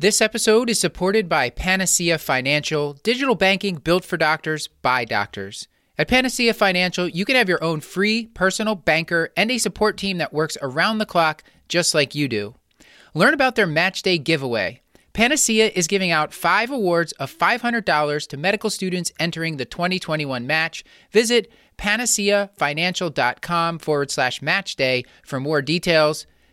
This episode is supported by Panacea Financial, digital banking built for doctors by doctors. At Panacea Financial, you can have your own free personal banker and a support team that works around the clock just like you do. Learn about their match day giveaway. Panacea is giving out five awards of $500 to medical students entering the 2021 match. Visit panaceafinancial.com forward slash match day for more details.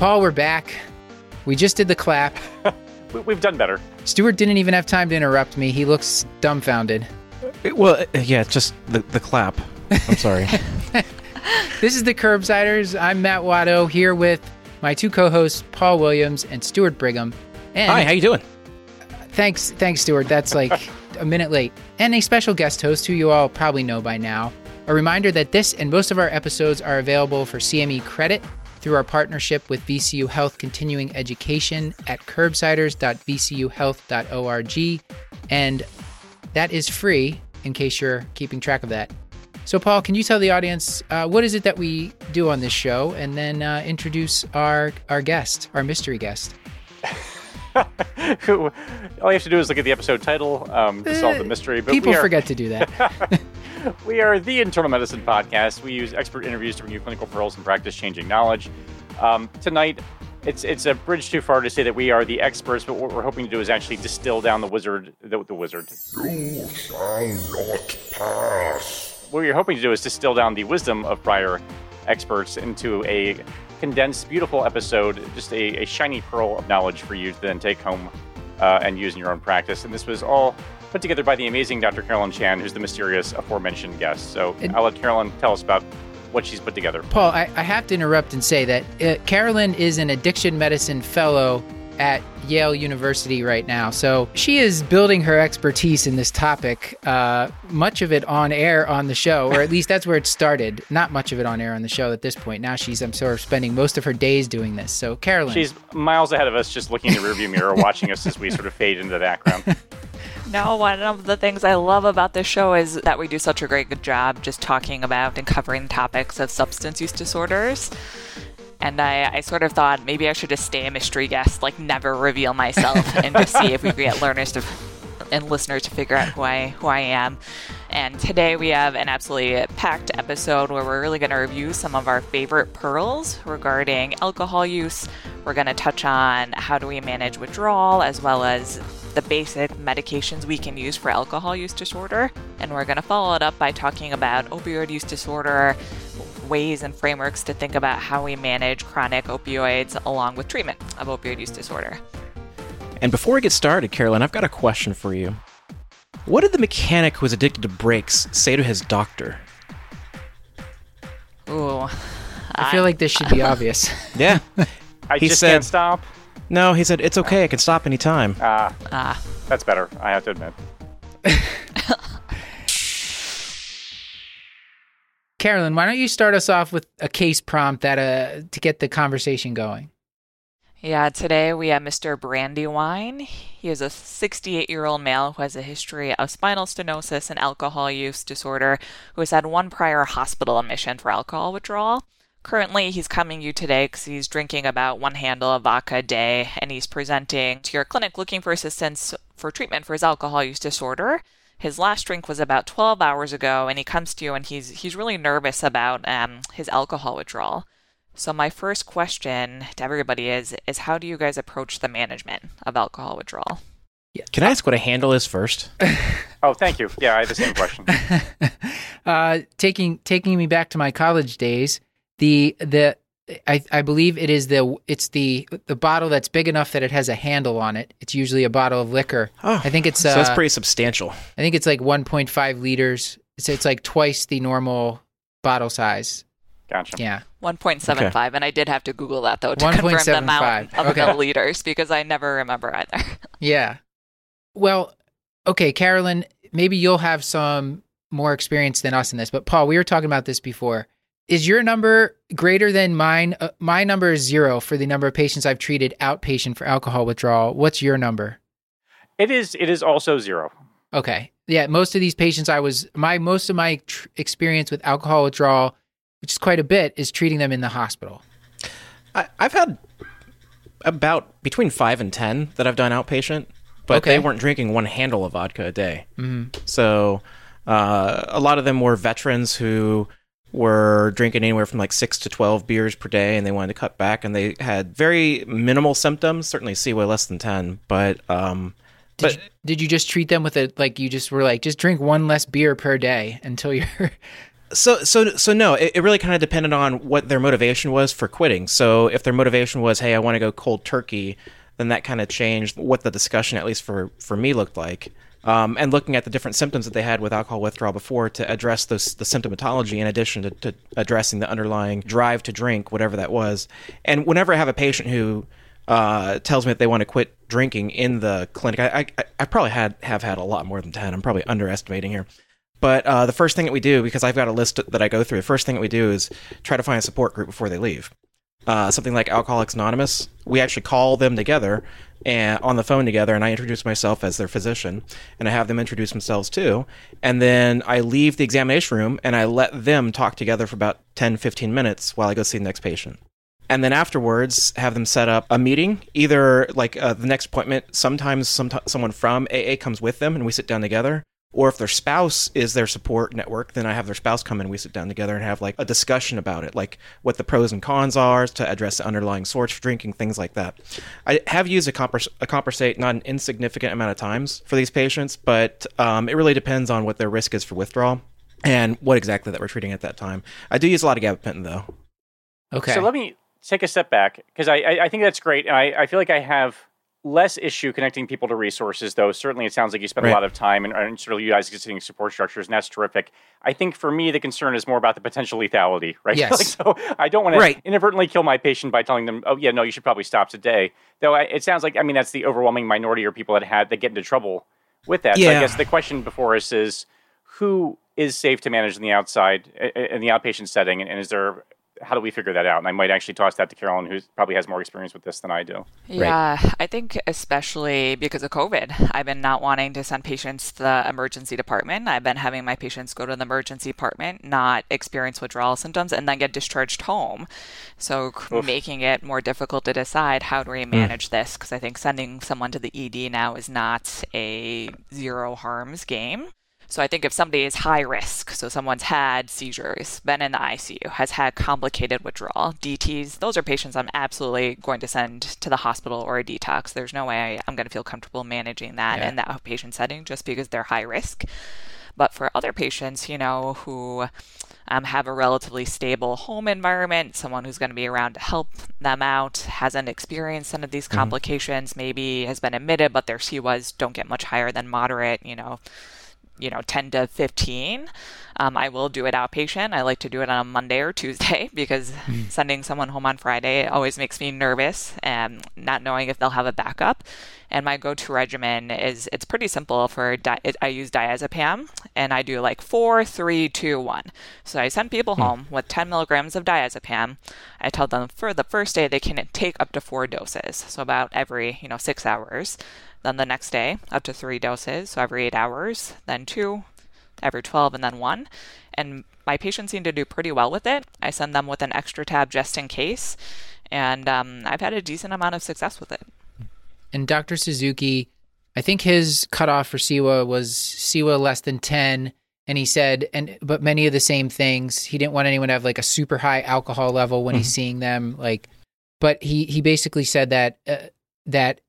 Paul, we're back. We just did the clap. We- We've done better. Stuart didn't even have time to interrupt me. He looks dumbfounded. It- well, uh, yeah, it's just the, the clap. I'm sorry. This is the Curbsiders. I'm Matt Watto here with my two co-hosts, Paul Williams and Stuart Brigham. And Hi, how you doing? thanks, thanks, Stuart. That's like a minute late. And a special guest host who you all probably know by now. A reminder that this and most of our episodes are available for CME credit through our partnership with VCU Health Continuing Education at curbsiders.vcuhealth.org. And that is free in case you're keeping track of that. So, Paul, can you tell the audience uh, what is it that we do on this show, and then uh, introduce our our guest, our mystery guest? All you have to do is look at the episode title um, to solve the mystery. But People are, forget to do that. We are the Internal Medicine Podcast. We use expert interviews to bring you clinical pearls and practice-changing knowledge. Um, tonight, it's it's a bridge too far to say that we are the experts, but what we're hoping to do is actually distill down the wizard, the, the wizard. You shall not pass. What we're hoping to do is distill down the wisdom of prior experts into a condensed, beautiful episode, just a, a shiny pearl of knowledge for you to then take home uh, and use in your own practice. And this was all put together by the amazing Dr. Carolyn Chan, who's the mysterious aforementioned guest. So And- I'll let Carolyn tell us about what she's put together. Paul, I, I have to interrupt and say that uh, Carolyn is an addiction medicine fellow at Yale University right now. So she is building her expertise in this topic, uh, much of it on air on the show, or at least that's where it started. Not much of it on air on the show at this point. Now she's, I'm sort of spending most of her days doing this. So, Carolyn. She's miles ahead of us, just looking in the rearview mirror, watching us as we sort of fade into the background. No, one of the things I love about this show is that we do such a great job just talking about and covering topics of substance use disorders. And I, I sort of thought maybe I should just stay a mystery guest, like never reveal myself, and just see if we could get learners to and listeners to figure out who I who I am. And today we have an absolutely packed episode where we're really going to review some of our favorite pearls regarding alcohol use. We're going to touch on how do we manage withdrawal as well as the basic medications we can use for alcohol use disorder. And we're going to follow it up by talking about opioid use disorder, ways and frameworks to think about how we manage chronic opioids along with treatment of opioid use disorder. And before we get started, Carolyn, I've got a question for you. What did the mechanic who was addicted to brakes say to his doctor? Ooh. I feel like this should be obvious. Yeah. I He just said- can't stop. No, he said, it's okay, I can stop anytime. Ah, Ah. that's better. I have to admit. Carolyn, why don't you start us off with a case prompt that uh, to get the conversation going? Yeah, today we have Mr. Brandywine. He is a 68 year old male who has a history of spinal stenosis and alcohol use disorder, who has had one prior hospital admission for alcohol withdrawal. Currently, he's coming you today because he's drinking about one handle of vodka a day, and he's presenting to your clinic looking for assistance for treatment for his alcohol use disorder. His last drink was about 12 hours ago, and he comes to you and he's he's really nervous about um, his alcohol withdrawal. So my first question to everybody is is how do you guys approach the management of alcohol withdrawal? Yeah. Can I ask what a handle is first? Oh, thank you. Yeah, I had the same question. uh, taking taking me back to my college days, the the I, I believe it is the it's the the bottle that's big enough that it has a handle on it. It's usually a bottle of liquor. Oh, I think it's so uh, that's pretty substantial. I think it's like 1.5 liters. It's it's like twice the normal bottle size. Gotcha. Yeah. 1.75, and I did have to Google that though to confirm the amount of okay. milliliters because I never remember either. Yeah. Well, okay, Carolyn, maybe you'll have some more experience than us in this, but Paul, we were talking about this before. Is your number greater than mine? Uh, my number is zero for the number of patients I've treated outpatient for alcohol withdrawal. What's your number? It is. It is also zero. Okay. Yeah, most of these patients I was my most of my tr- experience with alcohol withdrawal, which is quite a bit, is treating them in the hospital. I, I've had about between five and ten that I've done outpatient, but Okay. they weren't drinking one handle of vodka a day. Mm-hmm. So uh, a lot of them were veterans who were drinking anywhere from like six to twelve beers per day, and they wanted to cut back, and they had very minimal symptoms. Certainly, CIWA less than ten, but um, Did, but you, did you just treat them with a like you just were like just drink one less beer per day until you're So so so no, it, it really kind of depended on what their motivation was for quitting. So if their motivation was, hey, I want to go cold turkey, then that kind of changed what the discussion, at least for for me, looked like. Um, and looking at the different symptoms that they had with alcohol withdrawal before to address those the symptomatology in addition to, to addressing the underlying drive to drink, whatever that was. And whenever I have a patient who uh, tells me that they want to quit drinking in the clinic, I, I, I probably had have had a lot more than ten. I'm probably underestimating here. But uh, the first thing that we do, because I've got a list that I go through, the first thing that we do is try to find a support group before they leave. Uh, something like Alcoholics Anonymous, we actually call them together and on the phone together, and I introduce myself as their physician, and I have them introduce themselves too. And then I leave the examination room and I let them talk together for about 10, 15 minutes while I go see the next patient and then afterwards have them set up a meeting either like uh, the next appointment sometimes some someone from aa comes with them and we sit down together or if their spouse is their support network then i have their spouse come in and we sit down together and have like a discussion about it like what the pros and cons are to address the underlying source for drinking things like that i have used a, compers- acamprosate not an insignificant amount of times for these patients but um, it really depends on what their risk is for withdrawal and what exactly that we're treating at that time i do use a lot of gabapentin though okay. So let me take a step back because I, I, I think that's great. And I, I feel like I have less issue connecting people to resources, though. Certainly, it sounds like you spend Right. a lot of time and, and sort of you guys existing support structures, and that's terrific. I think for me, the concern is more about the potential lethality, right? Yes. like, so I don't want Right. to inadvertently kill my patient by telling them, oh, yeah, no, you should probably stop today. Though I, it sounds like, I mean, that's the overwhelming minority of people that had that get into trouble with that. So I guess the question before us is who is safe to manage in the outside, in the outpatient setting, and, and is there how do we figure that out? And I might actually toss that to Carolyn, who probably has more experience with this than I do. Yeah, I think especially because of COVID, I've been not wanting to send patients to the emergency department. I've been having my patients go to the emergency department, not experience withdrawal symptoms, and then get discharged home. So c- making it more difficult to decide how do we hmm. manage this? Because I think sending someone to the ED now is not a zero harms game. So I think if somebody is high risk, so someone's had seizures, been in the ICU, has had complicated withdrawal, DTs, those are patients I'm absolutely going to send to the hospital or a detox. There's no way I'm going to feel comfortable managing that Yeah. in the outpatient setting just because they're high risk. But for other patients, you know, who um, have a relatively stable home environment, someone who's going to be around to help them out, hasn't experienced some of these complications, maybe has been admitted, but their CIWAs don't get much higher than moderate, you know, you know 10 to 15 um, i will do it outpatient. I like to do it on a monday or tuesday because sending someone home on friday always makes me nervous and not knowing if they'll have a backup. And my go-to regimen is it's pretty simple for di- i use diazepam and i do like four three two one. So i send people home with 10 milligrams of diazepam. I tell them for the first day they can take up to four doses. So about every you know six hours. Then the next day, up to three doses, so every eight hours, then two, every 12, and then one. And my patients seem to do pretty well with it. I send them with an extra tab just in case. And um, I've had a decent amount of success with it. and Dr. Suzuki, I think his cutoff for CIWA was CIWA less than 10. And he said, and but many of the same things. He didn't want anyone to have like a super high alcohol level when he's seeing them. Like, but he he basically said that uh, that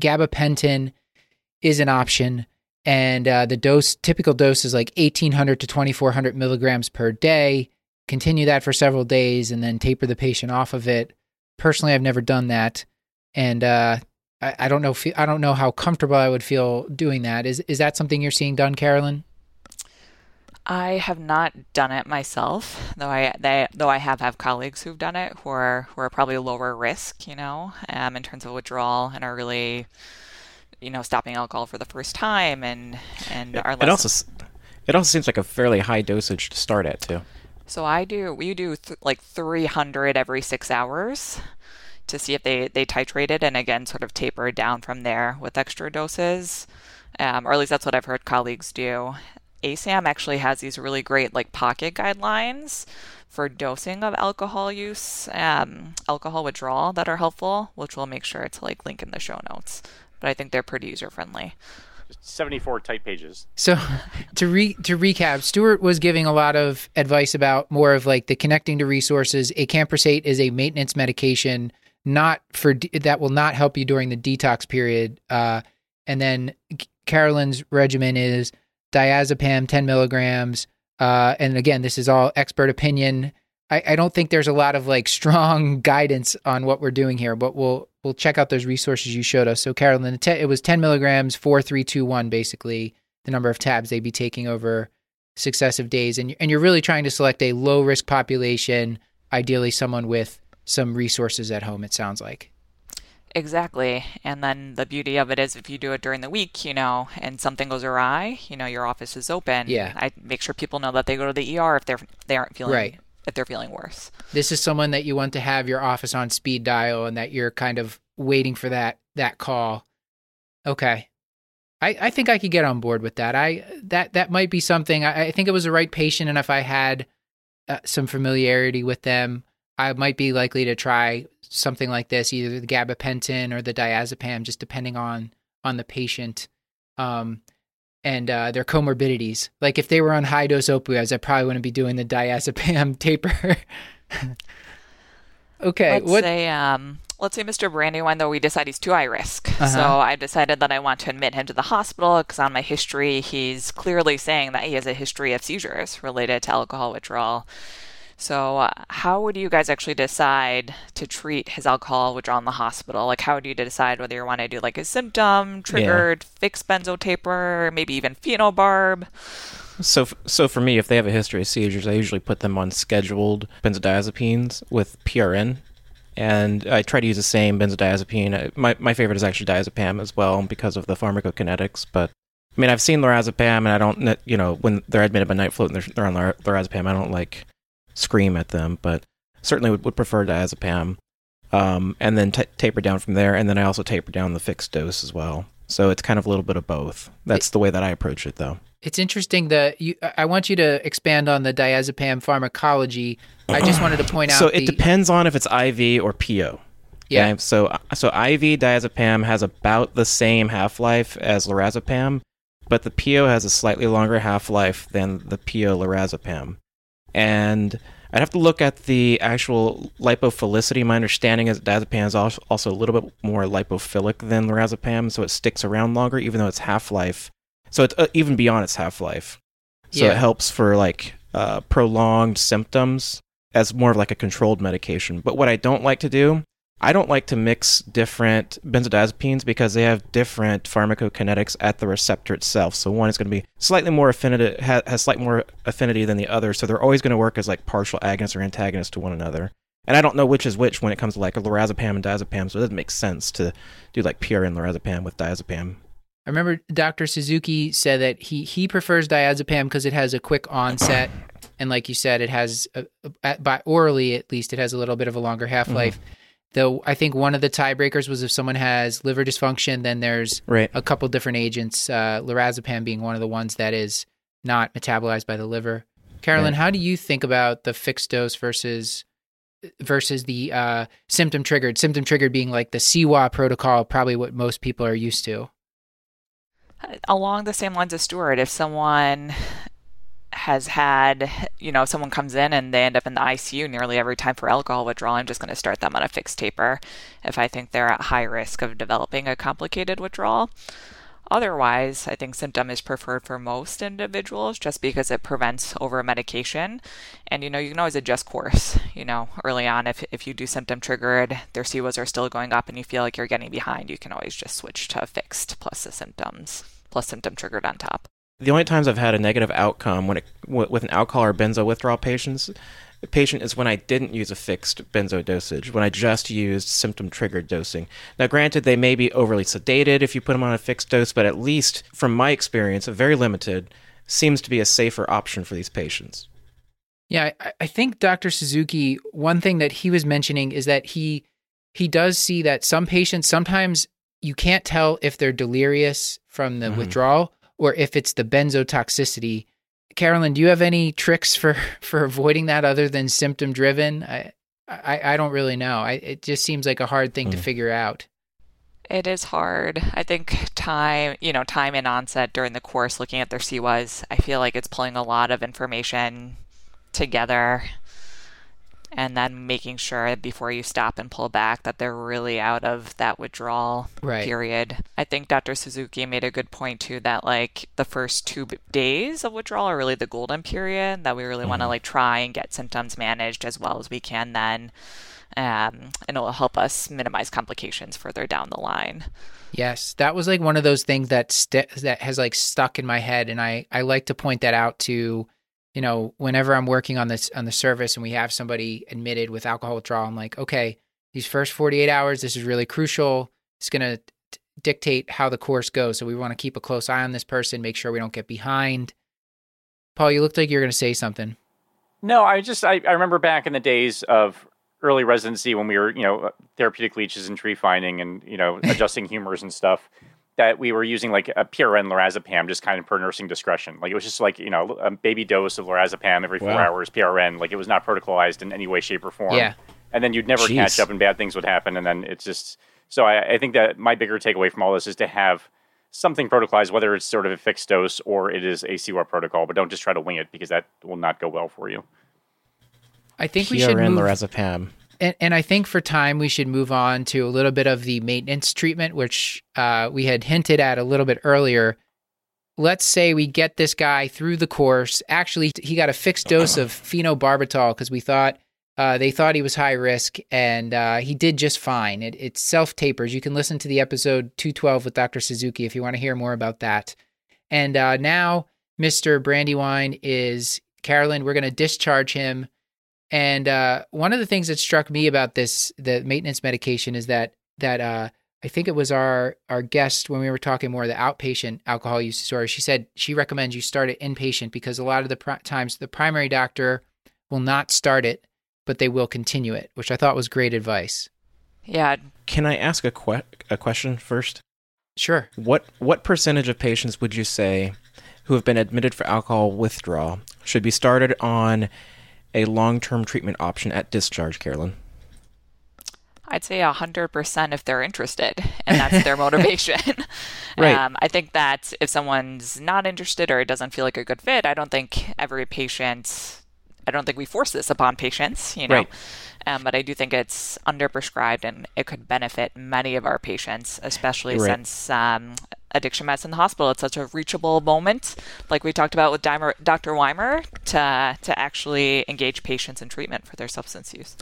gabapentin is an option, and uh, the dose typical dose is like eighteen hundred to twenty four hundred milligrams per day. Continue that for several days, and then taper the patient off of it. Personally, I've never done that, and uh, I, I don't know. If, I don't know how comfortable I would feel doing that. Is is that something you're seeing done, Carolyn? I have not done it myself, though I they, though I have have colleagues who've done it who are who are probably lower risk, you know, um, in terms of withdrawal and are really, you know, stopping alcohol for the first time and and are less. It also it also seems like a fairly high dosage to start at too. So I do we do th- like 300 every six hours to see if they they titrate it and again sort of taper it down from there with extra doses. Um, or at least that's what I've heard colleagues do. ASAM actually has these really great like pocket guidelines for dosing of alcohol use, um, alcohol withdrawal that are helpful, which we'll make sure to like link in the show notes. But I think they're pretty user friendly. 74 type pages. So to re to recap, Stuart was giving a lot of advice about more of like the connecting to resources. Acamprosate is a maintenance medication, not for that will not help you during the detox period. Uh, and then Carolyn's regimen is diazepam 10 milligrams. Uh, and again, this is all expert opinion. I, I don't think there's a lot of like strong guidance on what we're doing here, but we'll we'll check out those resources you showed us. So Carolyn, it was 10 milligrams, four, three, two, one, basically the number of tabs they'd be taking over successive days, and and you're really trying to select a low risk population, ideally someone with some resources at home. It sounds like. Exactly. And then the beauty of it is if you do it during the week, you know, and something goes awry, you know, your office is open. Yeah. I make sure people know that they go to the ER if they're they aren't feeling right. If they're feeling worse. This is someone that you want to have your office on speed dial and that you're kind of waiting for that that call. Okay. I, I think I could get on board with that. I that that might be something. I, I think it was the right patient, and if I had uh, some familiarity with them, I might be likely to try something like this, either the gabapentin or the diazepam, just depending on on the patient um, and uh, their comorbidities. Like if they were on high dose opioids, I probably wouldn't be doing the diazepam taper. okay, let's what? say um, let's say Mr. Brandywine, though we decide he's too high risk. Uh-huh. So I've decided that I want to admit him to the hospital because on my history, he's clearly saying that he has a history of seizures related to alcohol withdrawal. So, uh, how would you guys actually decide to treat his alcohol withdrawal in the hospital? Like, how would you decide whether you want to do like a symptom triggered yeah. fixed benzo taper, maybe even phenobarb? So, so for me, if they have a history of seizures, I usually put them on scheduled benzodiazepines with PRN, and I try to use the same benzodiazepine. My my favorite is actually diazepam as well because of the pharmacokinetics, but. I mean, I've seen lorazepam, and I don't, you know, when they're admitted by night float and they're, they're on lorazepam, I don't like scream at them, but certainly would, would prefer diazepam. Um, and then t- taper down from there. And then I also taper down the fixed dose as well. So it's kind of a little bit of both. That's it, the way that I approach it, though. It's interesting that you. I want you to expand on the diazepam pharmacology. I just wanted to point out. So it the, depends on if it's IV or PO. Yeah. Okay? So so IV diazepam has about the same half life as lorazepam, but the PO has a slightly longer half life than the PO lorazepam and I'd have to look at the actual lipophilicity. My understanding is diazepam is also a little bit more lipophilic than lorazepam, so it sticks around longer, even though its half life. So it's uh, even beyond its half life. So yeah. it helps for like uh, prolonged symptoms as more of like a controlled medication. But what I don't like to do I don't like to mix different benzodiazepines because they have different pharmacokinetics at the receptor itself. So one is going to be slightly more affinity, has, slightly more affinity than the other. So they're always going to work as like partial agonists or antagonists to one another. And I don't know which is which when it comes to like lorazepam and diazepam. So it doesn't make sense to do like PRN lorazepam with diazepam. I remember Dr. Suzuki said that he he prefers diazepam because it has a quick onset, and like you said, it has a, a, by orally at least it has a little bit of a longer half life. Mm-hmm. Though I think one of the tiebreakers was if someone has liver dysfunction, then there's right. a couple different agents, uh, lorazepam being one of the ones that is not metabolized by the liver. Carolyn, right. how do you think about the fixed dose versus versus the uh, symptom triggered? Symptom triggered being like the CIWA protocol, probably what most people are used to. Along the same lines as Stuart, if someone has had, you know, someone comes in and they end up in the ICU nearly every time for alcohol withdrawal, I'm just going to start them on a fixed taper if I think they're at high risk of developing a complicated withdrawal. Otherwise, I think symptom is preferred for most individuals just because it prevents over medication. And you know, you can always adjust course, you know, early on if if you do symptom triggered, their CIWAs are still going up and you feel like you're getting behind, you can always just switch to fixed plus the symptoms, plus symptom triggered on top. The only times I've had a negative outcome when it, with an alcohol or benzo withdrawal patients patient is when I didn't use a fixed benzo dosage, when I just used symptom triggered dosing. Now, granted, they may be overly sedated if you put them on a fixed dose, but at least from my experience, a very limited, seems to be a safer option for these patients. Yeah, I, I think Dr. Suzuki, one thing that he was mentioning is that he he does see that some patients sometimes you can't tell if they're delirious from the Mhm. withdrawal or if it's the benzotoxicity. Carolyn, do you have any tricks for for avoiding that other than symptom driven? I, I I don't really know. I, it just seems like a hard thing to Mm. figure out. It is hard. I think time, you know, time in onset during the course, looking at their CIWAs, I feel like it's pulling a lot of information together and then making sure before you stop and pull back that they're really out of that withdrawal Right. period. I think Dr. Suzuki made a good point too that like the first two b- days of withdrawal are really the golden period that we really want to like try and get symptoms managed as well as we can then. Um, and it will help us minimize complications further down the line. Yes, that was like one of those things that st- that has like stuck in my head, and I I like to point that out to, you know, whenever I'm working on this on the service and we have somebody admitted with alcohol withdrawal, I'm like, okay, these first 48 hours, this is really crucial. It's gonna dictate how the course goes, so we want to keep a close eye on this person, make sure we don't get behind. Paul, you looked like you were gonna say something. No, I just I, I remember back in the days of early residency when we were you know uh, therapeutic leeches and trephining and you know adjusting humors and stuff that we were using like a PRN lorazepam just kind of per nursing discretion. Like it was just like you know a baby dose of lorazepam every four Wow. hours PRN. Like it was not protocolized in any way, shape, or form. Yeah. And then you'd never Jeez. catch up and bad things would happen. And then it's just so I, I think that my bigger takeaway from all this is to have something protocolized, whether it's sort of a fixed dose or it is a CIWA-Ar protocol, but don't just try to wing it because that will not go well for you. I think we should PRN move. lorazepam. And, and I think for time, we should move on to a little bit of the maintenance treatment, which uh, we had hinted at a little bit earlier. Let's say we get this guy through the course. Actually, he got a fixed dose of phenobarbital because we thought uh, they thought he was high risk, and uh, he did just fine. It, it self tapers. You can listen to the episode 212 with Dr. Suzuki if you want to hear more about that. And uh, now, Mr. Brandywine is Carolyn. We're going to discharge him. And uh, one of the things that struck me about this, the maintenance medication, is that that uh, I think it was our our guest when we were talking more of the outpatient alcohol use disorder. She said she recommends you start it inpatient because a lot of the pri- times the primary doctor will not start it, but they will continue it, which I thought was great advice. Yeah, Can I ask a, que- a question first? Sure. What what percentage of patients would you say who have been admitted for alcohol withdrawal should be started on a long-term treatment option at discharge, Carolyn? I'd say 100% if they're interested and that's their motivation. Right. Um, I think that if someone's not interested or it doesn't feel like a good fit, I don't think every patient, I don't think we force this upon patients, you know. Right. Um, but I do think it's underprescribed and it could benefit many of our patients, especially Right. since um, addiction medicine in the hospital, it's such a reachable moment, like we talked about with Dimer, Dr. Weimer, to, to actually engage patients in treatment for their substance use.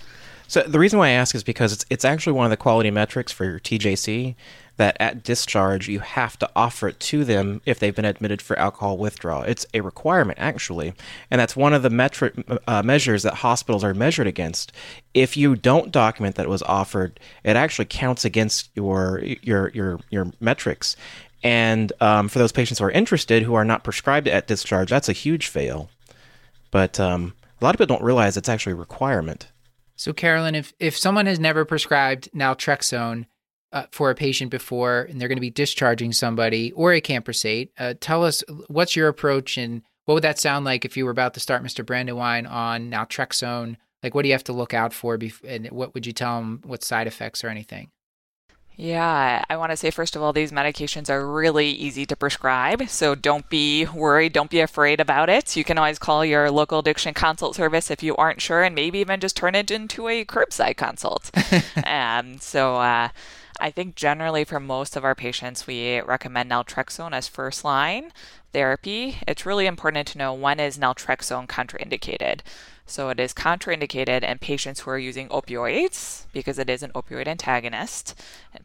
So the reason why I ask is because it's it's actually one of the quality metrics for your TJC that at discharge you have to offer it to them if they've been admitted for alcohol withdrawal. It's a requirement actually, and that's one of the metric uh, measures that hospitals are measured against. If you don't document that it was offered, it actually counts against your your your your metrics. And um, for those patients who are interested who are not prescribed at discharge, that's a huge fail. But um, a lot of people don't realize it's actually a requirement. So, Carolyn, if if someone has never prescribed naltrexone uh, for a patient before, and they're going to be discharging somebody or acamprosate, uh, tell us what's your approach and what would that sound like if you were about to start Mr. Brandywine on naltrexone? Like, what do you have to look out for, and what would you tell them? What side effects or anything? Yeah, I want to say first of all, these medications are really easy to prescribe, so don't be worried, don't be afraid about it. You can always call your local addiction consult service if you aren't sure, and maybe even just turn it into a curbside consult. um, so uh, I think generally for most of our patients, we recommend naltrexone as first line therapy. It's really important to know when is naltrexone contraindicated. So it is contraindicated in patients who are using opioids because it is an opioid antagonist.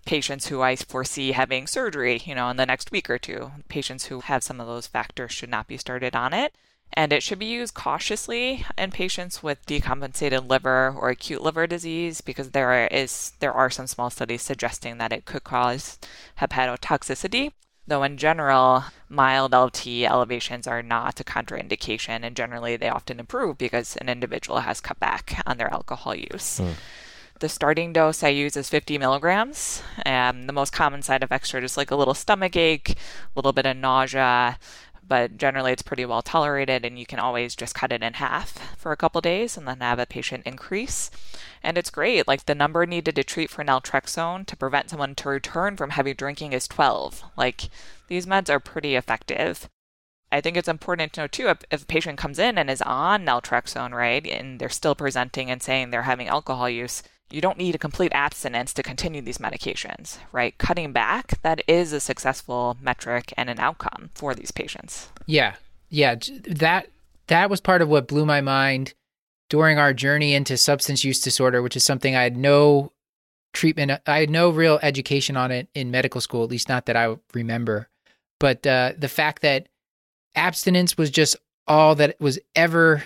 Patients who I foresee having surgery, you know, in the next week or two. Patients who have some of those factors should not be started on it. And it should be used cautiously in patients with decompensated liver or acute liver disease because there is there are some small studies suggesting that it could cause hepatotoxicity. Though in general, mild LT elevations are not a contraindication, and generally they often improve because an individual has cut back on their alcohol use. Mm. The starting dose I use is 50 milligrams. and the most common side effects are just like a little stomach ache, a little bit of nausea, but generally it's pretty well tolerated and you can always just cut it in half for a couple days and then have a patient increase. And it's great. Like the number needed to treat for naltrexone to prevent someone to return from heavy drinking is 12. Like these meds are pretty effective. I think it's important to know too if, if a patient comes in and is on naltrexone, right, and they're still presenting and saying they're having alcohol use, you don't need a complete abstinence to continue these medications, right? Cutting back, that is a successful metric and an outcome for these patients. Yeah. Yeah, that that was part of what blew my mind during our journey into substance use disorder, which is something I had no treatment I had no real education on it in medical school, at least not that I remember. But uh, the fact that abstinence was just all that was ever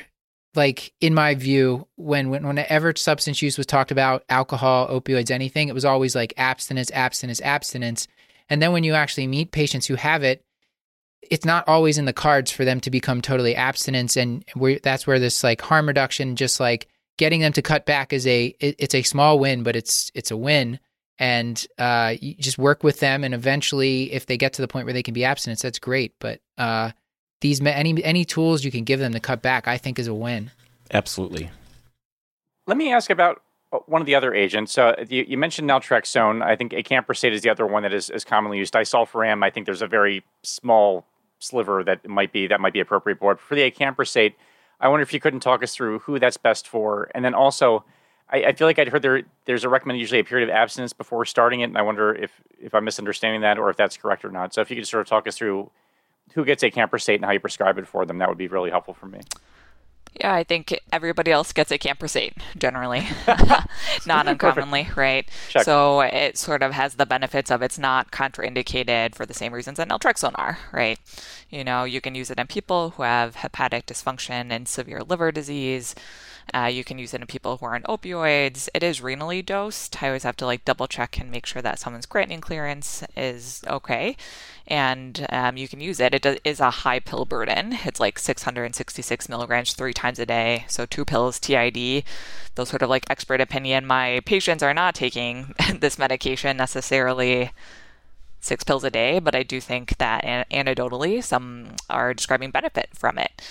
like in my view, when, when whenever substance use was talked about, alcohol, opioids, anything, it was always like abstinence, abstinence, abstinence. And then when you actually meet patients who have it, it's not always in the cards for them to become totally abstinence, and that's where this like harm reduction, just like getting them to cut back, is a it, it's a small win, but it's it's a win. And uh, you just work with them, and eventually, if they get to the point where they can be abstinence, that's great. But uh, these any any tools you can give them to cut back, I think is a win. Absolutely. Let me ask about uh, one of the other agents. Uh, you, you, mentioned naltrexone. I think acamprosate is the other one that is, is commonly used. Disulfiram, I think there's a very small sliver that might be that might be appropriate for. For the acamprosate, I wonder if you couldn't talk us through who that's best for, and then also. I, I feel like I'd heard there there's a recommended usually a period of abstinence before starting it, and I wonder if if I'm misunderstanding that or if that's correct or not. So if you could sort of talk us through who gets acamprosate and how you prescribe it for them, that would be really helpful for me. Yeah, I think everybody else gets acamprosate generally, not uncommonly, right? Check. So it sort of has the benefits of it's not contraindicated for the same reasons that naltrexone are, right? You know, you can use it in people who have hepatic dysfunction and severe liver disease. Uh, you can use it in people who are on opioids. It is renally dosed. I always have to like double check and make sure that someone's creatinine clearance is okay. And um, you can use it. It is a high pill burden. It's like 666 milligrams three times a day. So two pills TID. Those sort of like expert opinion. My patients are not taking this medication necessarily six pills a day, but I do think that anecdotally some are describing benefit from it.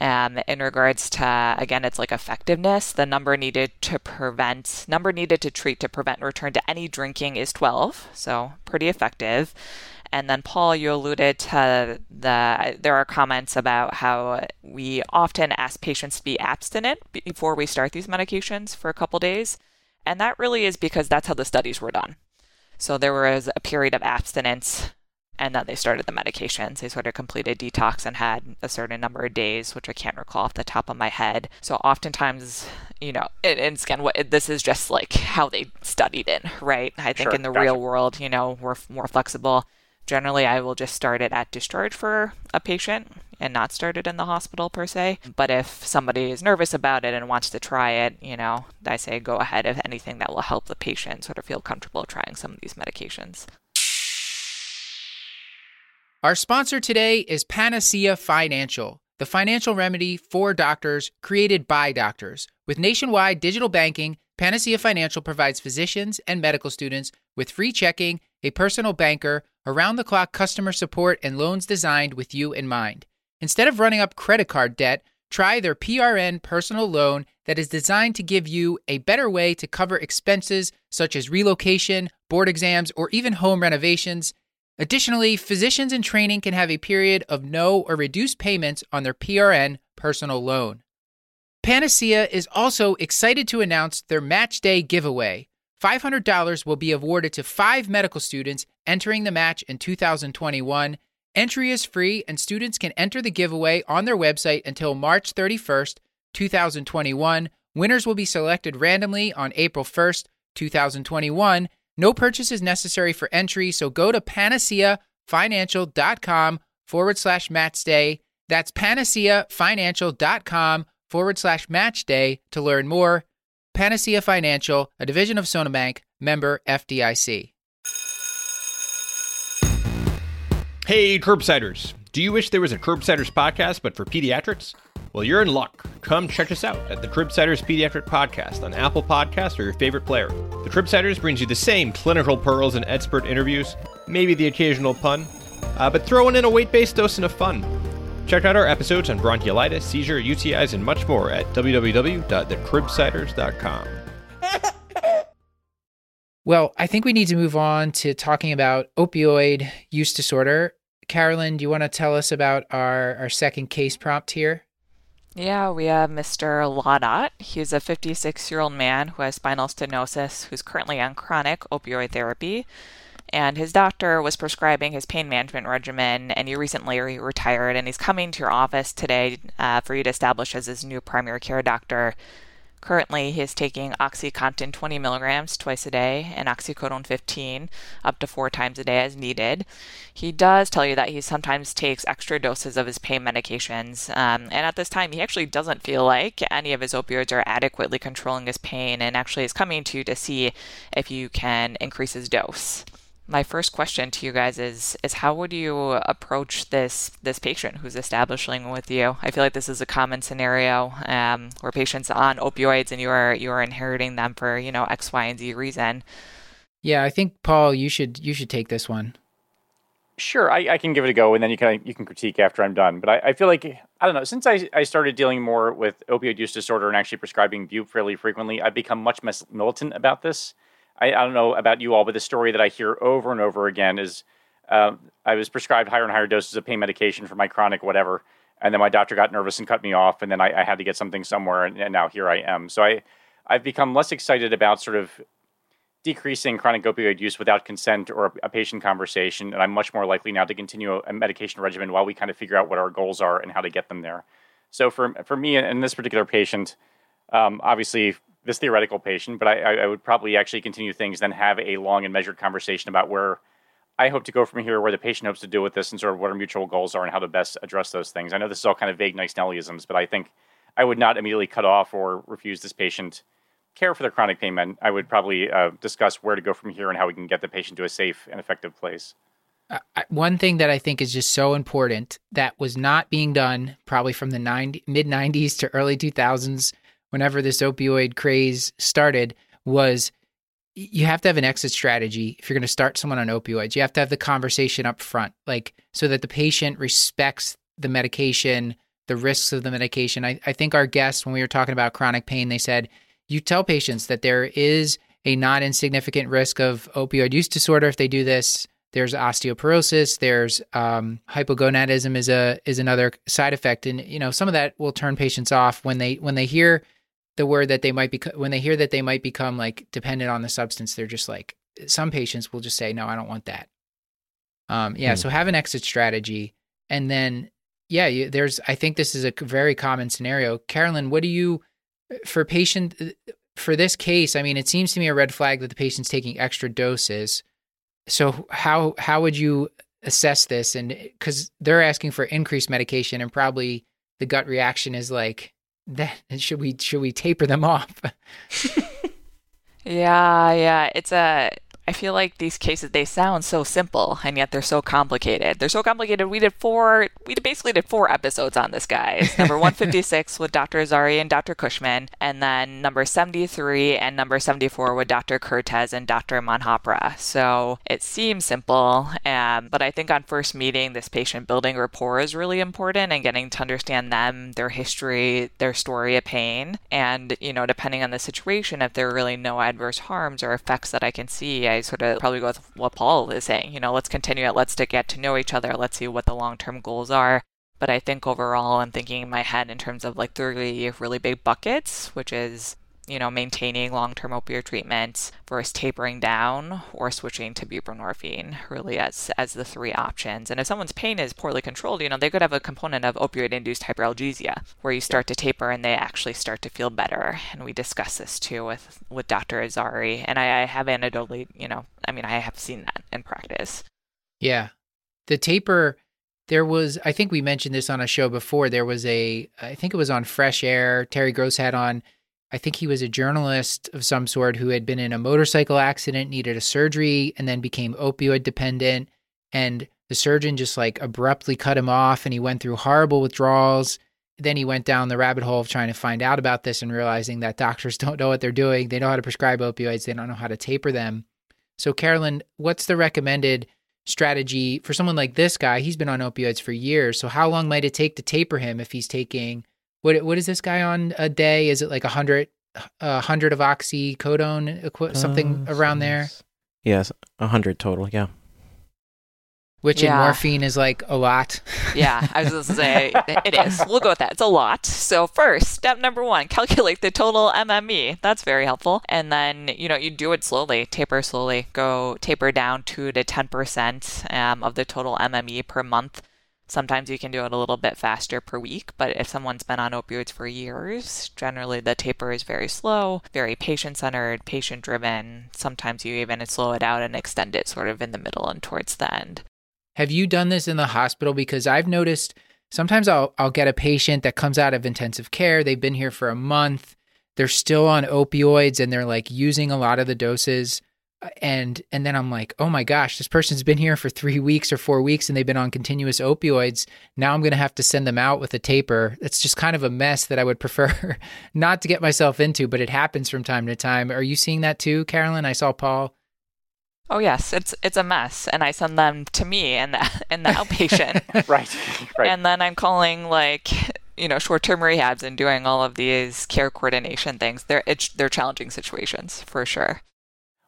Um, in regards to again, it's like effectiveness. The number needed to prevent, number needed to treat to prevent return to any drinking is 12, so pretty effective. And then Paul, you alluded to the there are comments about how we often ask patients to be abstinent before we start these medications for a couple days, and that really is because that's how the studies were done. So there was a period of abstinence and then they started the medications. They sort of completed detox and had a certain number of days, which I can't recall off the top of my head. So oftentimes, you know, and, and again, what this is just like how they studied it, right? I think sure, in the gotcha. real world, you know, we're more flexible. Generally, I will just start it at discharge for a patient and not start it in the hospital per se. But if somebody is nervous about it and wants to try it, you know, I say go ahead if anything that will help the patient sort of feel comfortable trying some of these medications. Our sponsor today is Panacea Financial, the financial remedy for doctors created by doctors. With nationwide digital banking, Panacea Financial provides physicians and medical students with free checking, a personal banker, around the clock customer support, and loans designed with you in mind. Instead of running up credit card debt, try their PRN personal loan that is designed to give you a better way to cover expenses such as relocation, board exams, or even home renovations. Additionally, physicians in training can have a period of no or reduced payments on their PRN personal loan. Panacea is also excited to announce their Match Day giveaway. $500 will be awarded to five medical students entering the match in 2021. Entry is free, and students can enter the giveaway on their website until March 31st, 2021. Winners will be selected randomly on April 1st, 2021. No purchase is necessary for entry, so go to panaceafinancial.com forward slash match day. That's panaceafinancial.com forward slash match day to learn more. Panacea Financial, a division of Sonabank, member FDIC. Hey, Curbsiders. Do you wish there was a Curbsiders podcast but for pediatrics? Well, you're in luck. Come check us out at the Cribsiders Pediatric Podcast on Apple Podcasts or your favorite player. The Cribsiders brings you the same clinical pearls and expert interviews, maybe the occasional pun, uh, but throwing in a weight based dosing of fun. Check out our episodes on bronchiolitis, seizure, UTIs, and much more at www.thecribsiders.com. Well, I think we need to move on to talking about opioid use disorder. Carolyn, do you want to tell us about our, our second case prompt here? Yeah, we have Mr. Laudot. He's a 56 year old man who has spinal stenosis who's currently on chronic opioid therapy. And his doctor was prescribing his pain management regimen, and he recently retired. And he's coming to your office today uh, for you to establish as his new primary care doctor. Currently, he is taking OxyContin 20 milligrams twice a day and oxycodone 15 up to four times a day as needed. He does tell you that he sometimes takes extra doses of his pain medications, um, and at this time, he actually doesn't feel like any of his opioids are adequately controlling his pain and actually is coming to you to see if you can increase his dose my first question to you guys is is how would you approach this this patient who's establishing with you? I feel like this is a common scenario um, where patients on opioids and you are you are inheriting them for you know X, Y, and Z reason. Yeah, I think Paul, you should you should take this one. Sure, I, I can give it a go, and then you can you can critique after I'm done. But I, I feel like I don't know. Since I, I started dealing more with opioid use disorder and actually prescribing Bupe fairly frequently, I've become much less militant about this. I, I don't know about you all, but the story that I hear over and over again is uh, I was prescribed higher and higher doses of pain medication for my chronic whatever, and then my doctor got nervous and cut me off, and then I, I had to get something somewhere, and, and, now here I am. So I I've become less excited about sort of decreasing chronic opioid use without consent or a, a patient conversation, and I'm much more likely now to continue a, medication regimen while we kind of figure out what our goals are and how to get them there. So for for me and this particular patient, um, obviously this theoretical patient, but I, I would probably actually continue things, then have a long and measured conversation about where I hope to go from here, where the patient hopes to do with this, and sort of what our mutual goals are, and how to best address those things. I know this is all kind of vague, nice Nellyisms, but I think I would not immediately cut off or refuse this patient care for their chronic pain. I would probably uh, discuss where to go from here and how we can get the patient to a safe and effective place. Uh, one thing that I think is just so important that was not being done probably from the mid 90s to early 2000s whenever this opioid craze started was you have to have an exit strategy if you're going to start someone on opioids. You have to have the conversation up front, like so that the patient respects the medication, the risks of the medication. I, I think our guests, when we were talking about chronic pain, they said you tell patients that there is a not insignificant risk of opioid use disorder if they do this. There's osteoporosis. There's um, hypogonadism is a is another side effect, and you know some of that will turn patients off when they when they hear the word that they might be when they hear that they might become like dependent on the substance they're just like some patients will just say no i don't want that. Um, yeah hmm. so have an exit strategy. And then yeah you, there's i think this is a very common scenario. Carolyn what do you for patient for this case i mean it seems to me a red flag that the patient's taking extra doses. So how how would you assess this? And because they're asking for increased medication and probably the gut reaction is like that should we should we taper them off? yeah, yeah. It's a I feel like these cases they sound so simple and yet they're so complicated. They're so complicated. We did four. We basically did four episodes on this guy. number 156 with Dr. Azari and Dr. Cushman, and then number 73 and number 74 with Dr. Kertesz and Dr. Manhapra. So it seems simple, um, but I think on first meeting, this patient building rapport is really important and getting to understand them, their history, their story of pain, and you know, depending on the situation, if there are really no adverse harms or effects that I can see. I I sort of probably go with what Paul is saying. You know, let's continue it. Let's get to know each other. Let's see what the long term goals are. But I think overall, I'm thinking in my head in terms of like three really big buckets, which is you know, maintaining long-term opioid treatment versus tapering down or switching to buprenorphine, really as as the three options. And if someone's pain is poorly controlled, you know, they could have a component of opioid-induced hyperalgesia, where you start to taper and they actually start to feel better. And we discuss this too with with Dr. Azari, and I, I have anecdotally, you know, I mean, I have seen that in practice. Yeah, the taper. There was, I think we mentioned this on a show before. There was a, I think it was on Fresh Air. Terry Gross had on I think he was a journalist of some sort who had been in a motorcycle accident, needed a surgery, and then became opioid dependent. And the surgeon just like abruptly cut him off, and he went through horrible withdrawals. Then he went down the rabbit hole of trying to find out about this and realizing that doctors don't know what they're doing. They know how to prescribe opioids, they don't know how to taper them. So, Carolyn, what's the recommended strategy for someone like this guy? He's been on opioids for years. So, how long might it take to taper him if he's taking what what is this guy on a day? Is it like a hundred a hundred of oxycodone, something uh, around there? Yes, a hundred total. Yeah. Which yeah. in morphine is like a lot. yeah, I was going to say it is. We'll go with that. It's a lot. So first, step number one, calculate the total MME. That's very helpful. And then you know you do it slowly, taper slowly. Go taper down two to ten percent um, of the total MME per month. Sometimes you can do it a little bit faster per week, but if someone's been on opioids for years, generally the taper is very slow, very patient centered, patient driven. Sometimes you even slow it out and extend it sort of in the middle and towards the end. Have you done this in the hospital? Because I've noticed sometimes I'll, I'll get a patient that comes out of intensive care, they've been here for a month, they're still on opioids and they're like using a lot of the doses Uh, and and then I'm like, oh my gosh, this person's been here for three weeks or four weeks, and they've been on continuous opioids. Now I'm going to have to send them out with a taper. It's just kind of a mess that I would prefer not to get myself into, but it happens from time to time. Are you seeing that too, Carolyn? I saw Paul. Oh yes, it's it's a mess, and I send them to me and the and the outpatient. right, right. And then I'm calling like you know short-term rehabs and doing all of these care coordination things. They're it's, they're challenging situations for sure.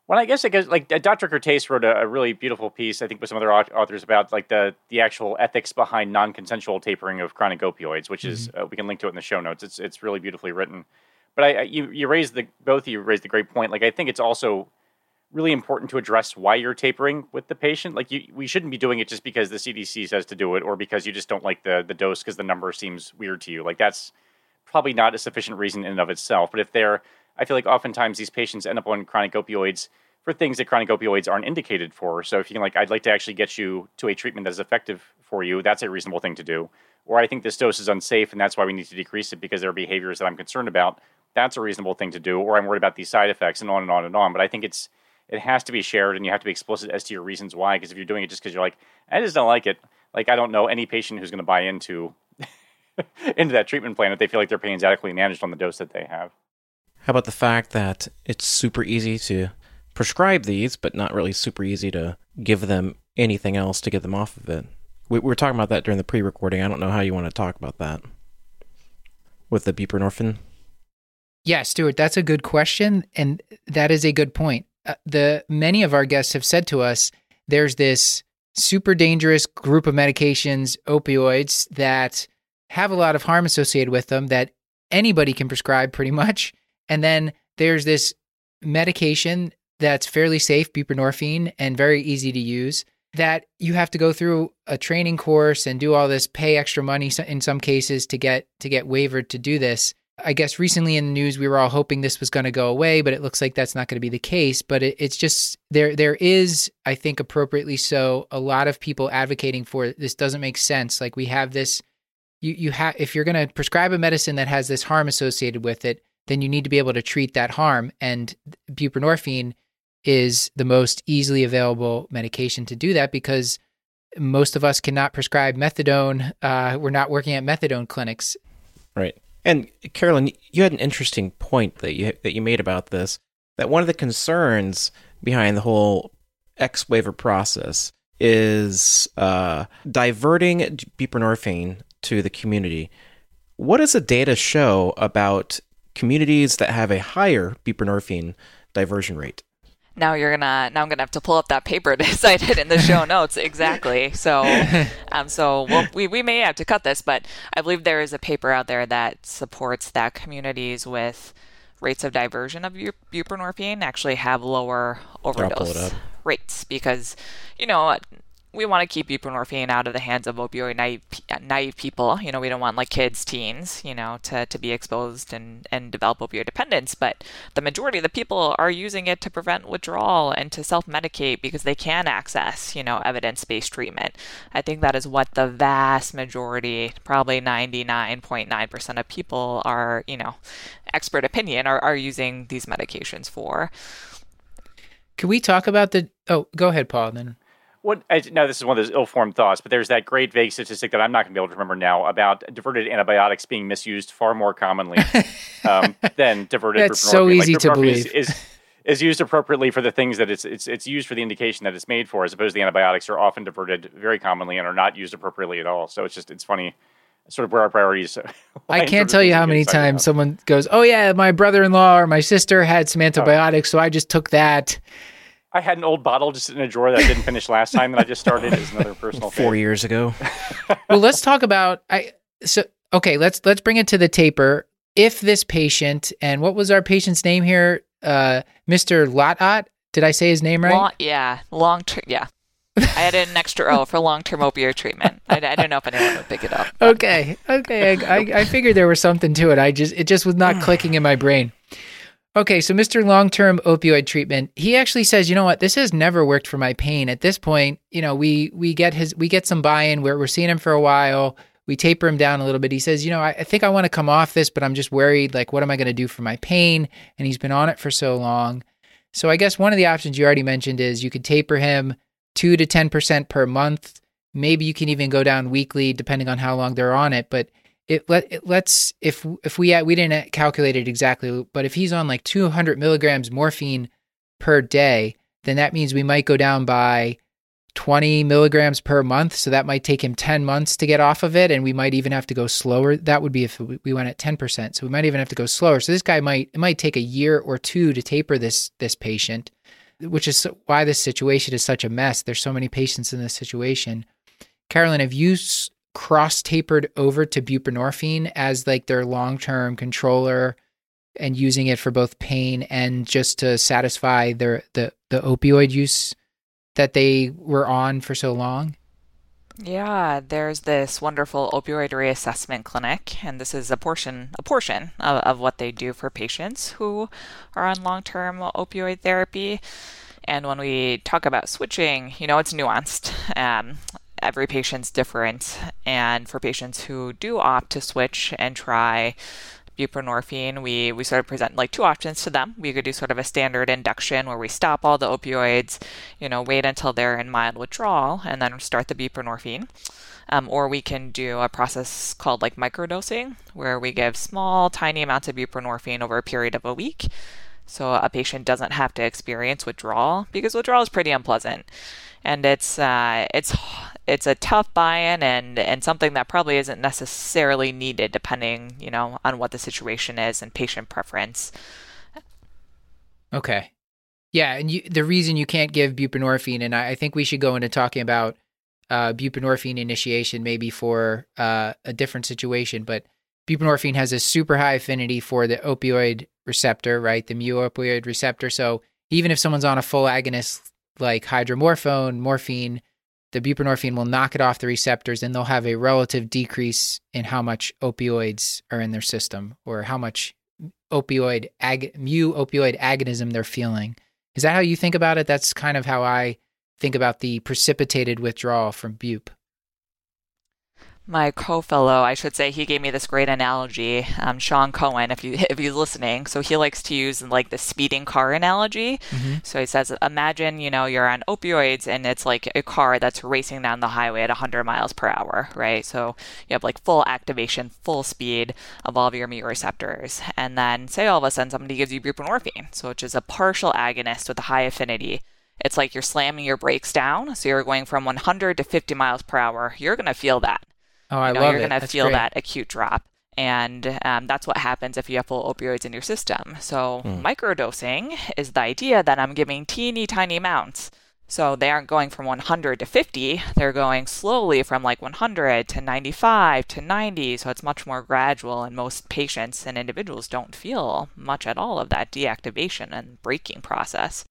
Well, I guess it goes like uh, Dr. Kertesz wrote a, a, really beautiful piece, I think, with some other authors about like the the actual ethics behind non-consensual tapering of chronic opioids, which mm-hmm. is uh, we can link to it in the show notes. It's it's really beautifully written. But I, you you raised the both of you raised the great point. Like I think it's also really important to address why you're tapering with the patient. Like you, we shouldn't be doing it just because the CDC says to do it, or because you just don't like the the dose because the number seems weird to you. Like that's probably not a sufficient reason in and of itself. But if they're I feel like oftentimes these patients end up on chronic opioids for things that chronic opioids aren't indicated for. So if you can like, I'd like to actually get you to a treatment that is effective for you, that's a reasonable thing to do. Or I think this dose is unsafe and that's why we need to decrease it because there are behaviors that I'm concerned about. That's a reasonable thing to do. Or I'm worried about these side effects and on and on and on. But I think it's it has to be shared and you have to be explicit as to your reasons why. Because if you're doing it just because you're like, I just don't like it, like I don't know any patient who's going to buy into into that treatment plan if they feel like their pain is adequately managed on the dose that they have. How about the fact that it's super easy to prescribe these, but not really super easy to give them anything else to get them off of it? We, we were talking about that during the pre-recording. I don't know how you want to talk about that with the buprenorphine. Yeah, Stuart, that's a good question, and that is a good point. Uh, the many of our guests have said to us, there's this super dangerous group of medications, opioids, that have a lot of harm associated with them that anybody can prescribe pretty much. And then there's this medication that's fairly safe, buprenorphine, and very easy to use. That you have to go through a training course and do all this, pay extra money in some cases to get to get waivered to do this. I guess recently in the news we were all hoping this was going to go away, but it looks like that's not going to be the case. But it, it's just there there is, I think, appropriately so, a lot of people advocating for this doesn't make sense. Like we have this, you you have if you're going to prescribe a medicine that has this harm associated with it, then you need to be able to treat that harm. And buprenorphine is the most easily available medication to do that because most of us cannot prescribe methadone. Uh, we're not working at methadone clinics. Right. And Carolyn, you had an interesting point that you that you made about this. That one of the concerns behind the whole X waiver process is uh, diverting buprenorphine to the community. What does the data show about communities that have a higher buprenorphine diversion rate? now you're gonna now I'm gonna have to pull up that paper to cite it in the show notes exactly. So, um, so well, we we may have to cut this, but I believe there is a paper out there that supports that communities with rates of diversion of buprenorphine actually have lower overdose rates because, you know, we want to keep buprenorphine out of the hands of opioid naive, uh, naive people. You know, we don't want like kids, teens, you know, to, to be exposed and, and develop opioid dependence. But the majority of the people are using it to prevent withdrawal and to self medicate because they can access, you know, evidence based treatment. I think that is what the vast majority, probably 99.9% of people are, you know, expert opinion, are, are using these medications for. Can we talk about the? Oh, go ahead, Paul. Then What I know this is one of those ill-formed thoughts, but there's that great vague statistic that I'm not going to be able to remember now about diverted antibiotics being misused far more commonly um, than diverted. That's so easy to buprenorphine believe. Is, is is used appropriately for the things that it's it's it's used for the indication that it's made for, as opposed to the antibiotics are often diverted very commonly and are not used appropriately at all. So it's just it's funny, sort of where our priorities. are. I can't tell you how many times someone goes, "Oh yeah, my brother-in-law or my sister had some antibiotics, so I just took that." I had an old bottle just in a drawer that I didn't finish last time that I just started as another personal Four fave. years ago. well, let's talk about I so okay, let's let's bring it to the taper. If this patient and what was our patient's name here? Uh Mr. Lotot, did I say his name right? Long, yeah, long term. Yeah, I had an extra O for long term opioid treatment. I, I don't know if anyone would pick it up. okay, okay. I, I, I figured there was something to it. I just it just was not clicking in my brain. Okay, so Mr. Long Term Opioid Treatment, he actually says, you know what, this has never worked for my pain. At this point, you know, we we get his we get some buy-in where we're seeing him for a while. We taper him down a little bit. He says, you know, I, I think I want to come off this, but I'm just worried. Like, what am I going to do for my pain? And he's been on it for so long. So I guess one of the options you already mentioned is you could taper him two to ten percent per month. Maybe you can even go down weekly, depending on how long they're on it. But it let it let's if if we we didn't calculate it exactly, but if he's on like 200 milligrams morphine per day, then that means we might go down by 20 milligrams per month. So that might take him 10 months to get off of it, and we might even have to go slower. That would be if we went at 10%. So we might even have to go slower. So this guy might it might take a year or two to taper this this patient, which is why this situation is such a mess. There's so many patients in this situation. Carolyn, have you cross tapered over to buprenorphine as like their long term controller and using it for both pain and just to satisfy their the the opioid use that they were on for so long? Yeah, there's this wonderful opioid reassessment clinic, and this is a portion a portion of, of what they do for patients who are on long-term opioid therapy. And when we talk about switching, you know, it's nuanced. Um, every patient's different, and for patients who do opt to switch and try buprenorphine, we, we sort of present like two options to them. We could do sort of a standard induction where we stop all the opioids, you know, wait until they're in mild withdrawal, and then start the buprenorphine. Um, or we can do a process called like microdosing, where we give small, tiny amounts of buprenorphine over a period of a week. So a patient doesn't have to experience withdrawal because withdrawal is pretty unpleasant, and it's uh, it's it's a tough buy-in and and something that probably isn't necessarily needed depending you know on what the situation is and patient preference. Okay. Yeah, and you, the reason you can't give buprenorphine, and I, I think we should go into talking about uh, buprenorphine initiation maybe for uh, a different situation, but buprenorphine has a super high affinity for the opioid receptor, right? The mu opioid receptor. So even if someone's on a full agonist like hydromorphone, morphine, the buprenorphine will knock it off the receptors and they'll have a relative decrease in how much opioids are in their system or how much opioid ag- mu opioid agonism they're feeling. Is that how you think about it? That's kind of how I think about the precipitated withdrawal from bup. My co-fellow, I should say, he gave me this great analogy. Um, Sean Cohen, if you if he's listening, so he likes to use like the speeding car analogy. So he says, imagine you know you're on opioids and it's like a car that's racing down the highway at 100 miles per hour, right? So you have like full activation, full speed of all of your mu receptors, and then say all of a sudden somebody gives you buprenorphine, so which is a partial agonist with a high affinity. It's like you're slamming your brakes down, so you're going from 100 to 50 miles per hour. You're gonna feel that Oh, I you know, love you're going to feel great. that acute drop. And um, that's what happens if you have full opioids in your system. So, microdosing is the idea that I'm giving teeny tiny amounts So they aren't going from 100 to 50, they're going slowly from like 100 to 95 to 90. So it's much more gradual, and most patients and individuals don't feel much at all of that deactivation and breaking process.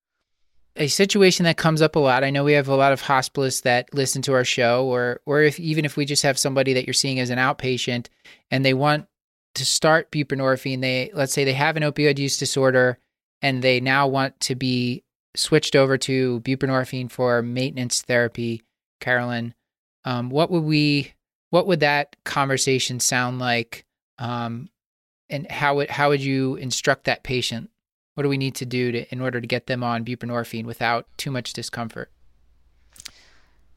A situation that comes up a lot. I know we have a lot of hospitalists that listen to our show, or or if even if we just have somebody that you're seeing as an outpatient and they want to start buprenorphine, they let's say they have an opioid use disorder and they now want to be switched over to buprenorphine for maintenance therapy, Carolyn, um, what would we, what would that conversation sound like? Um, and how would how would you instruct that patient? What do we need to do to in order to get them on buprenorphine without too much discomfort?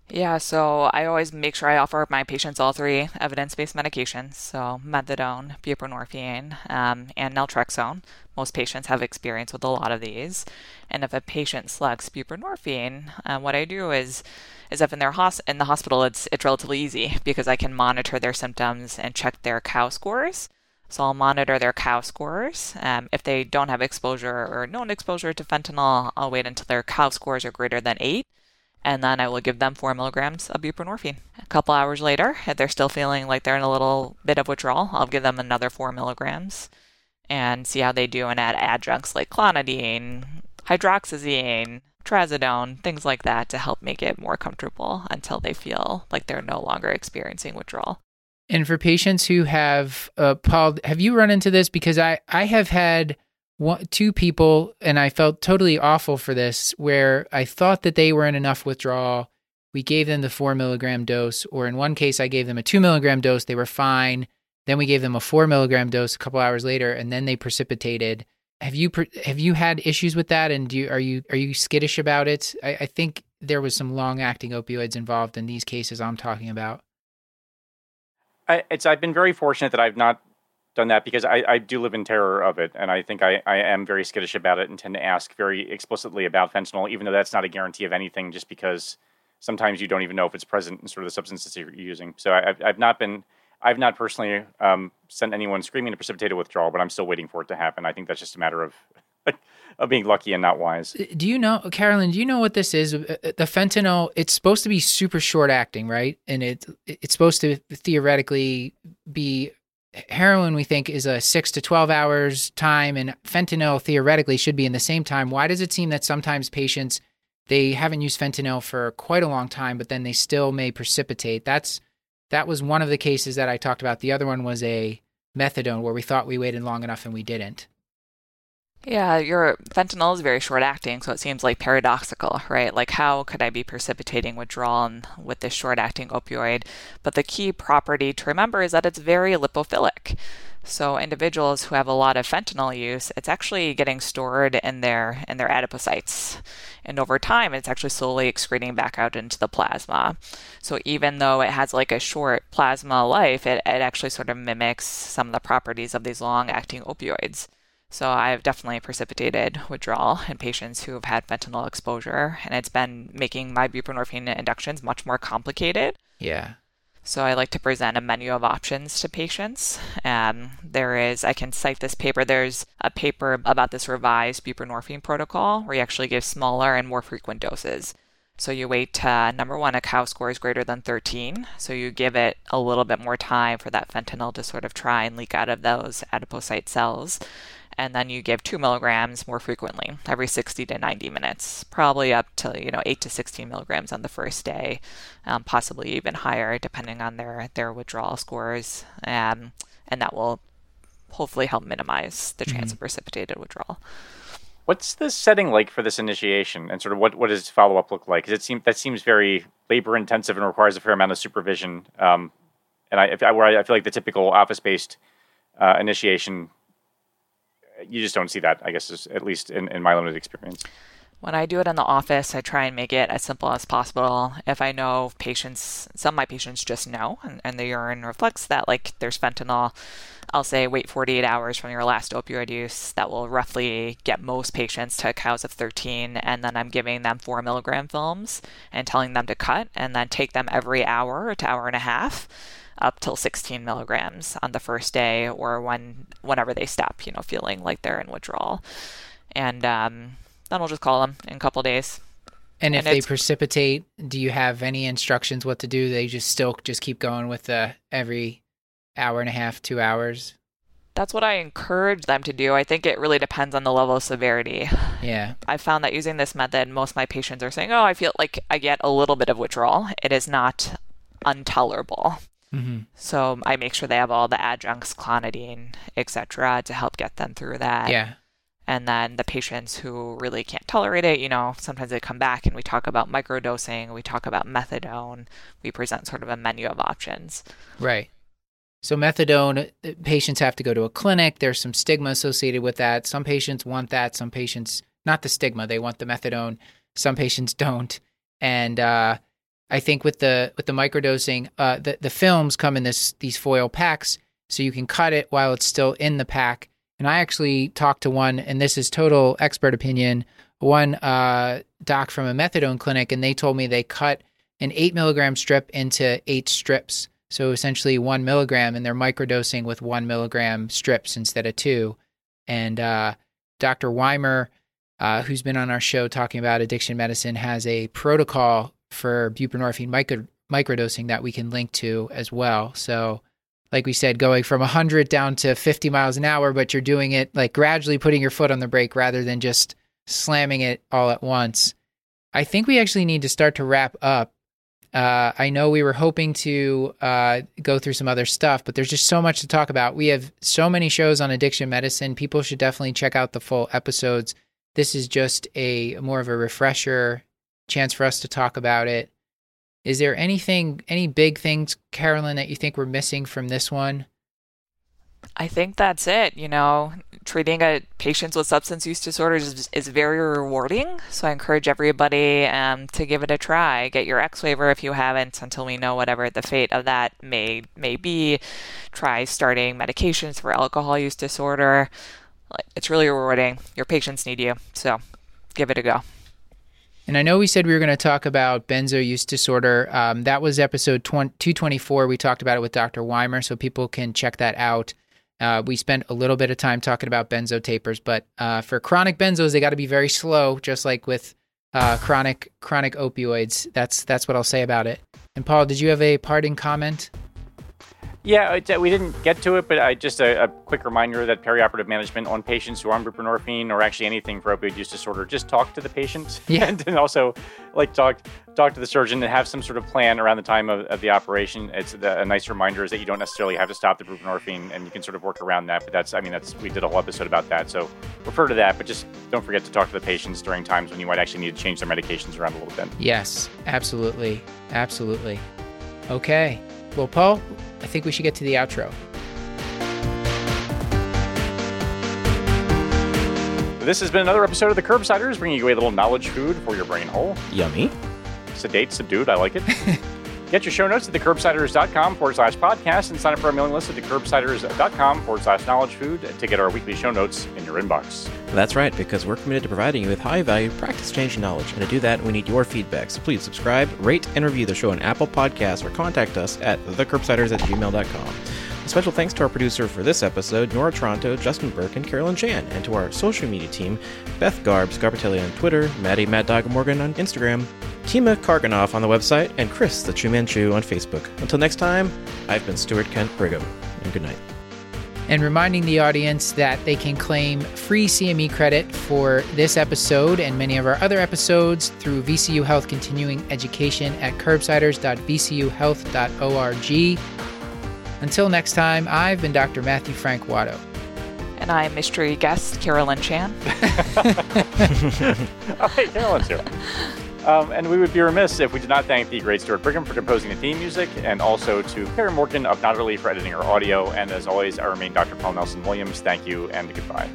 Yeah, so I always make sure I offer my patients all three evidence based medications. So, methadone, buprenorphine, um, and naltrexone. Most patients have experience with a lot of these. And if a patient selects buprenorphine, uh, what I do is is if in their hos- in the hospital it's it's relatively easy because I can monitor their symptoms and check their COW scores. So I'll monitor their COW scores. Um, if they don't have exposure or known exposure to fentanyl, I'll wait until their COW scores are greater than eight and then I will give them four milligrams of buprenorphine. A couple hours later, if they're still feeling like they're in a little bit of withdrawal, I'll give them another four milligrams and see how they do and add adjuncts like clonidine, hydroxyzine, trazodone, things like that to help make it more comfortable until they feel like they're no longer experiencing withdrawal. And for patients who have, uh, Paul, have you run into this? Because I, I have had one, two people, and I felt totally awful for this, where I thought that they were in enough withdrawal. We gave them the four milligram dose, or in one case, I gave them a two milligram dose. They were fine. Then we gave them a four milligram dose a couple hours later, and then they precipitated. Have you have you had issues with that? And do you, are you are you skittish about it? I, I think there was some long acting opioids involved in these cases I'm talking about. I, it's I've been very fortunate that I've not done that because I, I do live in terror of it, and I think I, I am very skittish about it and tend to ask very explicitly about fentanyl, even though that's not a guarantee of anything, just because sometimes you don't even know if it's present in sort of the substances you're using. So I, have I've not been I've not personally um, sent anyone screaming to precipitate a withdrawal, but I'm still waiting for it to happen. I think that's just a matter of of being lucky and not wise. Do you know, Carolyn? Do you know what this is? Uh, uh, the fentanyl. It's supposed to be super short acting, right? And it it's supposed to theoretically be heroin we think is a 6 to 12 hours time and fentanyl theoretically should be in the same time why does it seem that sometimes patients they haven't used fentanyl for quite a long time but then they still may precipitate that's that was one of the cases that i talked about the other one was a methadone where we thought we waited long enough and we didn't yeah, your fentanyl is very short acting, so it seems like paradoxical, right? Like, how could I be precipitating withdrawal with this short acting opioid? But the key property to remember is that it's very lipophilic. So individuals who have a lot of fentanyl use, it's actually getting stored in their in their adipocytes. And over time it's actually slowly excreting back out into the plasma. So even though it has like a short plasma life, it, it actually sort of mimics some of the properties of these long acting opioids. So I've definitely precipitated withdrawal in patients who have had fentanyl exposure, and it's been making my buprenorphine inductions much more complicated. Yeah. So I like to present a menu of options to patients. Um, there is, I can cite this paper. There's a paper about this revised buprenorphine protocol where you actually give smaller and more frequent doses. So you wait, uh, number one, a COW score is greater than 13. So you give it a little bit more time for that fentanyl to sort of try and leak out of those adipocyte cells and then you give two milligrams more frequently, every 60 to 90 minutes, probably up to you know 8 to 16 milligrams on the first day, um, possibly even higher depending on their their withdrawal scores, um, and that will hopefully help minimize the chance mm-hmm. of precipitated withdrawal. What's the setting like for this initiation, and sort of what, what does follow up look like? Because it seems that seems very labor intensive and requires a fair amount of supervision. Um, and I, I, where I feel like the typical office based uh, initiation you just don't see that, I guess, at least in, in my limited experience. When I do it in the office, I try and make it as simple as possible. If I know patients, some of my patients just know, and, and the urine reflects that, like there's fentanyl, I'll say wait 48 hours from your last opioid use. That will roughly get most patients to COWs of 13. And then I'm giving them four milligram films and telling them to cut and then take them every hour to hour and a half up till 16 milligrams on the first day or when whenever they stop, you know, feeling like they're in withdrawal. And um, then we'll just call them in a couple days And if And they precipitate, do you have any instructions what to do? They just still just keep going with the every hour and a half, two hours. That's what I encourage them to do. I think it really depends on the level of severity. Yeah. I found that using this method, most of my patients are saying, "Oh, I feel like I get a little bit of withdrawal. It is not intolerable." Mm-hmm. So I make sure they have all the adjuncts, clonidine, etc., to help get them through that. Yeah. And then the patients who really can't tolerate it, you know, sometimes they come back and we talk about microdosing, we talk about methadone, we present sort of a menu of options. Right. So methadone, uh, patients have to go to a clinic. There's some stigma associated with that. Some patients want that. Some patients, not the stigma, they want the methadone. Some patients don't. And uh, I think with the with the microdosing, uh, the the films come in this these foil packs, so you can cut it while it's still in the pack. And I actually talked to one, and this is total expert opinion. One uh, doc from a methadone clinic, and they told me they cut an eight milligram strip into eight strips. So essentially one milligram, and they're microdosing with one milligram strips instead of two. And uh, Dr. Weimer, uh, who's been on our show talking about addiction medicine, has a protocol for buprenorphine micro- microdosing that we can link to as well. So, like we said, going from 100 down to 50 miles an hour, but you're doing it like gradually putting your foot on the brake rather than just slamming it all at once. I think we actually need to start to wrap up. Uh, I know we were hoping to uh, go through some other stuff, but there's just so much to talk about. We have so many shows on addiction medicine. People should definitely check out the full episodes. This is just a more of a refresher chance for us to talk about it. Is there anything, any big things, Carolyn, that you think we're missing from this one? I think that's it. You know, treating a patients with substance use disorders is, is very rewarding. So I encourage everybody um, to give it a try. Get your X waiver if you haven't until we know whatever the fate of that may may be. Try starting medications for alcohol use disorder. It's really rewarding. Your patients need you, so give it a go. And I know we said we were going to talk about benzo use disorder. Um, that was episode 20, 224. We talked about it with Dr. Weimer, so people can check that out. Uh, we spent a little bit of time talking about benzo tapers, but uh, for chronic benzos, they got to be very slow, just like with uh, chronic chronic opioids. That's that's what I'll say about it. And Paul, did you have a parting comment? Yeah, we didn't get to it, but I, just a, a quick reminder that perioperative management on patients who are on buprenorphine or actually anything for opioid use disorder, just talk to the patient. Yeah. and then also like talk talk to the surgeon and have some sort of plan around the time of, of the operation. It's the, a nice reminder is that you don't necessarily have to stop the buprenorphine and you can sort of work around that. But that's, I mean, that's we did a whole episode about that, so refer to that. But just don't forget to talk to the patients during times when you might actually need to change their medications around a little bit. Yes, absolutely, absolutely. Okay, well, Paul, I think we should get to the outro. This has been another episode of the Curbsiders, bringing you a little knowledge food for your brain hole. Yummy. sedate, subdued. I like it. Get your show notes at thecurbsiders.com forward slash podcast and sign up for our mailing list at thecurbsiders.com forward slash knowledge food to get our weekly show notes in your inbox. That's right, because we're committed to providing you with high value, practice changing knowledge. And to do that, we need your feedback. So please subscribe, rate, and review the show on Apple Podcasts or contact us at thecurbsiders at gmail.com. Special thanks to our producer for this episode, Nora Taranto, Justin Berk, and Carolyn Chan, and to our social media team, Beth Garbs, Garbitelli on Twitter, Maddie Mad Dog Morgan on Instagram, Tima Karganoff on the website, and Chris the True Man Chew on Facebook. Until next time, I've been Stuart Kent Brigham, and good night. and reminding the audience that they can claim free CME credit for this episode and many of our other episodes through VCU Health Continuing Education at curbsiders.vcuhealth.org. Until next time, I've been Dr. Matthew Frank Watto. And I'm mystery guest Carolyn Chan. Oh, hey, Carolyn's here. Um, and we would be remiss if we did not thank the great Stuart Brigham for composing the theme music, and also to Karen Morgan of Nodderly for editing our audio. And as always, I remain Dr. Paul Nelson Williams. Thank you and goodbye.